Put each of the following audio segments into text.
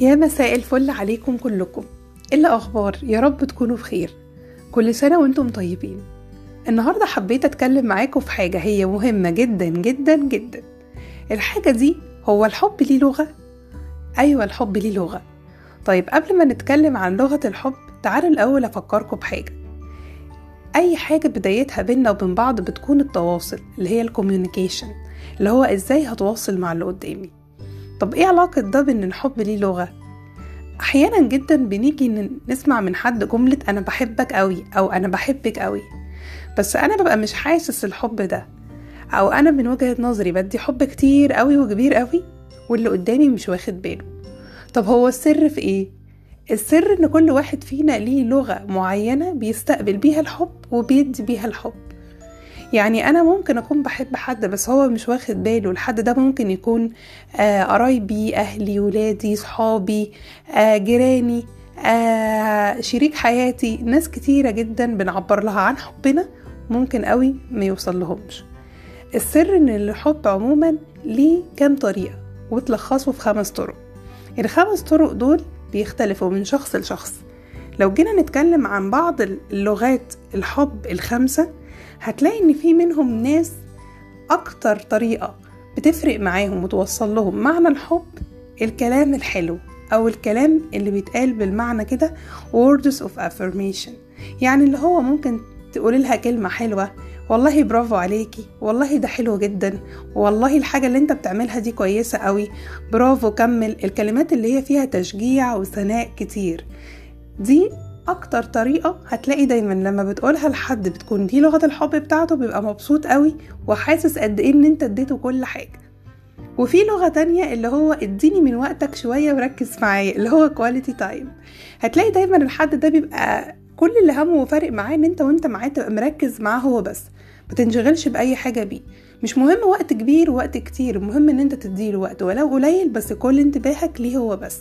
يا مساء الفل عليكم كلكم. إيه الاخبار يا رب تكونوا بخير. كل سنة وأنتم طيبين. النهارده حبيت أتكلم معاكم في حاجة هي مهمة جدا جدا جدا. الحاجة دي هو الحب ليه لغة؟ أيوه الحب ليه لغة. طيب قبل ما نتكلم عن لغة الحب تعالوا الأول أفكركم بحاجة. أي حاجة بدايتها بينا وبين بعض بتكون التواصل اللي هي الكوميونيكيشن اللي هو إزاي هتواصل مع اللي قدامي. طب إيه علاقة ده بإن الحب ليه لغة؟ أحيانا جدا بنيجي نسمع من حد جملة أنا بحبك قوي أو أنا بحبك قوي بس أنا ببقى مش حاسس الحب ده أو أنا من وجهة نظري بدي حب كتير قوي وكبير قوي واللي قدامي مش واخد باله طب هو السر في إيه؟ السر إن كل واحد فينا ليه لغة معينة بيستقبل بيها الحب وبيدي بيها الحب يعني أنا ممكن أكون بحب حد بس هو مش واخد باله. الحد ده ممكن يكون آه قرايبي أهلي ولادي صحابي آه جيراني آه شريك حياتي. ناس كتيرة جدا بنعبر لها عن حبنا ممكن قوي ما يوصل لهمش السر إن الحب عموما ليه كام طريقة؟ وتلخصه في خمس طرق. الخمس طرق دول بيختلفوا من شخص لشخص. لو جينا نتكلم عن بعض اللغات الحب الخمسة هتلاقي إن في منهم ناس أكتر طريقة بتفرق معاهم وتوصل لهم معنى الحب الكلام الحلو أو الكلام اللي بيتقال بالمعنى كده words of affirmation. يعني اللي هو ممكن تقولي لها كلمة حلوة والله برافو عليكي والله ده حلو جدا والله الحاجة اللي أنت بتعملها دي كويسة قوي برافو كمل. الكلمات اللي هي فيها تشجيع وثناء كتير. دي أكتر طريقة هتلاقي دايما لما بتقولها لحد بتكون دي لغة الحب بتاعته بيبقى مبسوط قوي وحاسس قد إيه إن أنت اديته كل حاجة. وفي لغة تانية اللي هو اديني من وقتك شوية وركز معايا اللي هو quality time هتلاقي دايما الحد ده بيبقى كل اللي همه وفارق معاه إن أنت وأنت معاه تبقى مركز معاه هو بس. ما تنشغلش بأي حاجة بيه. مش مهم وقت كبير ووقت كتير المهم إن أنت تديله وقت ولو قليل بس كل انتباهك ليه هو بس.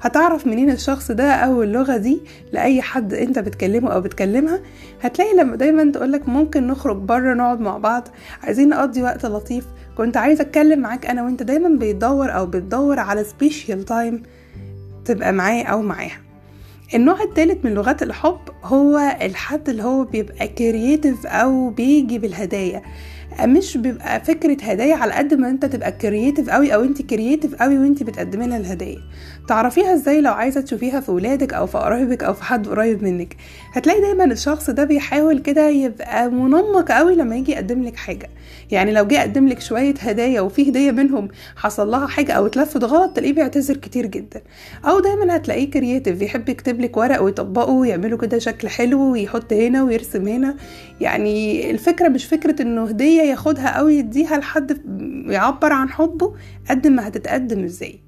هتعرف منين الشخص ده أو اللغة دي لأي حد أنت بتكلمه أو بتكلمها؟ هتلاقي لما دايما تقولك ممكن نخرج بره نقعد مع بعض عايزين نقضي وقت لطيف. كنت عايزة أتكلم معاك أنا وأنت دايما بيدور أو بتدور على special time تبقى معاه أو معاها. النوع الثالث من لغات الحب هو الحد اللي هو بيبقى creative أو بيجي بالهدايا. مش بيبقى فكرة هدايا على قد ما انت تبقى creative قوي أو انت creative قوي وانت بتقدمي لها الهدايا. تعرفيها إزاي لو عايزة تشوفيها في ولادك أو في قرايبك أو في حد قريب منك؟ هتلاقي دايما الشخص ده بيحاول كده يبقى منمق قوي لما يجي يقدم لك حاجة. يعني لو جه قدم لك شوية هدايا وفي هدية منهم حصل لها حاجة أو اتلفت غلط تلاقيه بيعتذر كتير جدا. أو دايما هتلاقيه creative بيحب يكتب لك ورق ويطبقه ويعمله كده شكل حلو ويحط هنا ويرسم هنا. يعني الفكرة مش فكرة إنه هدية ياخدها أو يديها لحد يعبر عن حبه قد ما هتتقدم إزاي.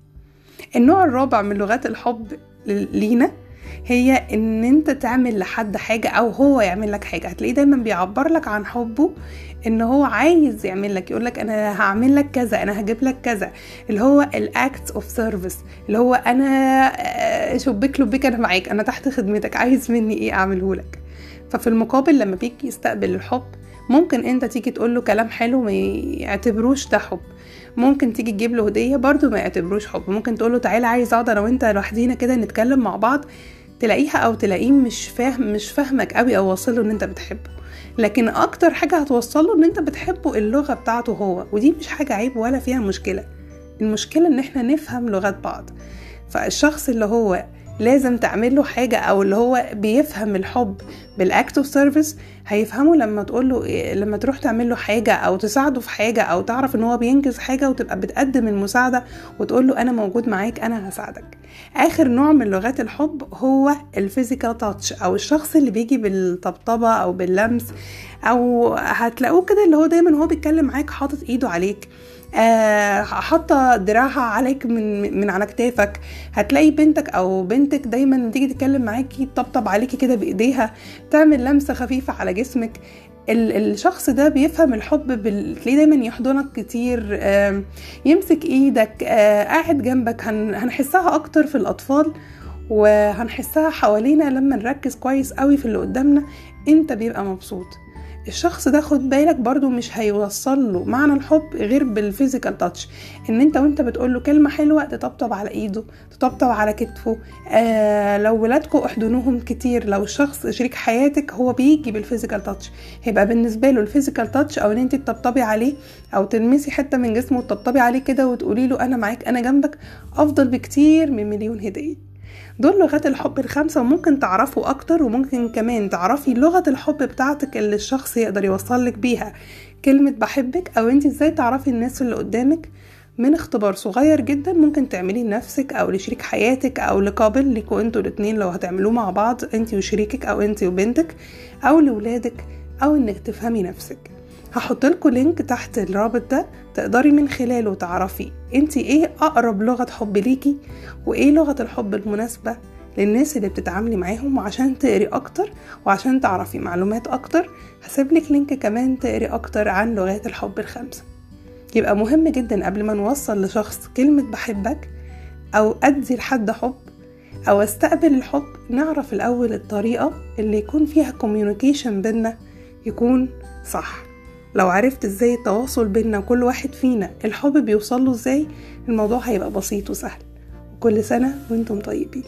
النوع الرابع من لغات الحب لينا هي إن أنت تعمل لحد حاجة أو هو يعمل لك حاجة. هتلاقيه دايما بيعبر لك عن حبه إن هو عايز يعمل لك يقول لك أنا هعمل لك كذا أنا هجيب لك كذا. اللي هو ال act of service اللي هو أنا شبك لبك أنا معاك أنا تحت خدمتك عايز مني إيه أعمله لك. ففي المقابل لما بيجي يستقبل الحب ممكن انت تيجي تقول له كلام حلو ما يعتبروش ده حب. ممكن تيجي تجيب له هدية برضو ما يعتبروش حب. ممكن تقول له تعالى عايز اقعد أنا وانت لوحدينا كده نتكلم مع بعض تلاقيها أو تلاقيه مش فاهم مش فاهمك قوي أو واصله ان انت بتحبه. لكن أكتر حاجة هتوصله ان انت بتحبه اللغة بتاعته هو ودي مش حاجة عيب ولا فيها مشكلة. المشكلة ان إحنا نفهم لغات بعض. فالشخص اللي هو لازم تعمل له حاجة أو اللي هو بيفهم الحب بال act of service هيفهمه لما تقول له لما تروح تعمل له حاجة أو تساعده في حاجة أو تعرف إن هو بينجز حاجة وتبقى بتقدم المساعدة وتقول له أنا موجود معاك أنا هساعدك. آخر نوع من لغات الحب هو ال physical touch أو الشخص اللي بيجي بالطبطبة أو باللمس أو هتلاقوه كده اللي هو دايما هو بيتكلم معاك حاطط إيده عليك حاطه دراعها عليك من من على كتافك. هتلاقي بنتك أو بنتك دايما لما تيجي تتكلم معاكي تطبطب عليكي كده بإيديها تعمل لمسة خفيفة على جسمك. الشخص ده بيفهم الحب بال... تلاقيه دايما يحضنك كتير يمسك إيدك آه قاعد جنبك. هن... هنحسها أكتر في الأطفال وهنحسها حوالينا لما نركز كويس قوي في اللي قدامنا. أنت بيبقى مبسوط. الشخص ده خد بالك برضو مش هيوصل له معنى الحب غير بال physical touch إن أنت وأنت بتقول له كلمة حلوة تطبطب على إيده تطبطب على كتفه. آه لو ولادكم أحضنوهم كتير لو الشخص شريك حياتك هو بيجي بال physical touch هيبقى بالنسبة له ال physical touch أو إن أنت تطبطبي عليه أو تلمسي حتة من جسمه وتطبطبي عليه كده وتقولي له أنا معاك أنا جنبك أفضل بكتير من مليون هدية. دول لغات الحب الخمسة وممكن تعرفوا أكتر وممكن كمان تعرفي لغة الحب بتاعتك اللي الشخص يقدر يوصلك بيها. كلمة بحبك أو انت إزاي تعرفي الناس اللي قدامك من اختبار صغير جدا ممكن تعمليه لنفسك أو لشريك حياتك أو لقابل ليكوا أنتوا الاتنين لو هتعملوه مع بعض انت وشريكك أو انت وبنتك أو لولادك أو إنك تفهمي نفسك. هحط لكم لينك تحت الرابط ده تقدري من خلاله تعرفي انت إيه أقرب لغة حب ليكي وإيه لغة الحب المناسبة للناس اللي بتتعاملي معاهم وعشان تقري أكتر وعشان تعرفي معلومات أكتر. هسيبلك link كمان تقري أكتر عن لغات الحب الخمسة. يبقى مهم جدا قبل ما نوصل لشخص كلمة بحبك أو أدي لحد حب أو أستقبل الحب نعرف الأول الطريقة اللي يكون فيها communication بينا يكون صح. لو عرفت إزاي التواصل بينا وكل واحد فينا الحب بيوصله إزاي؟ الموضوع هيبقى بسيط وسهل. وكل سنة وأنتم طيبين.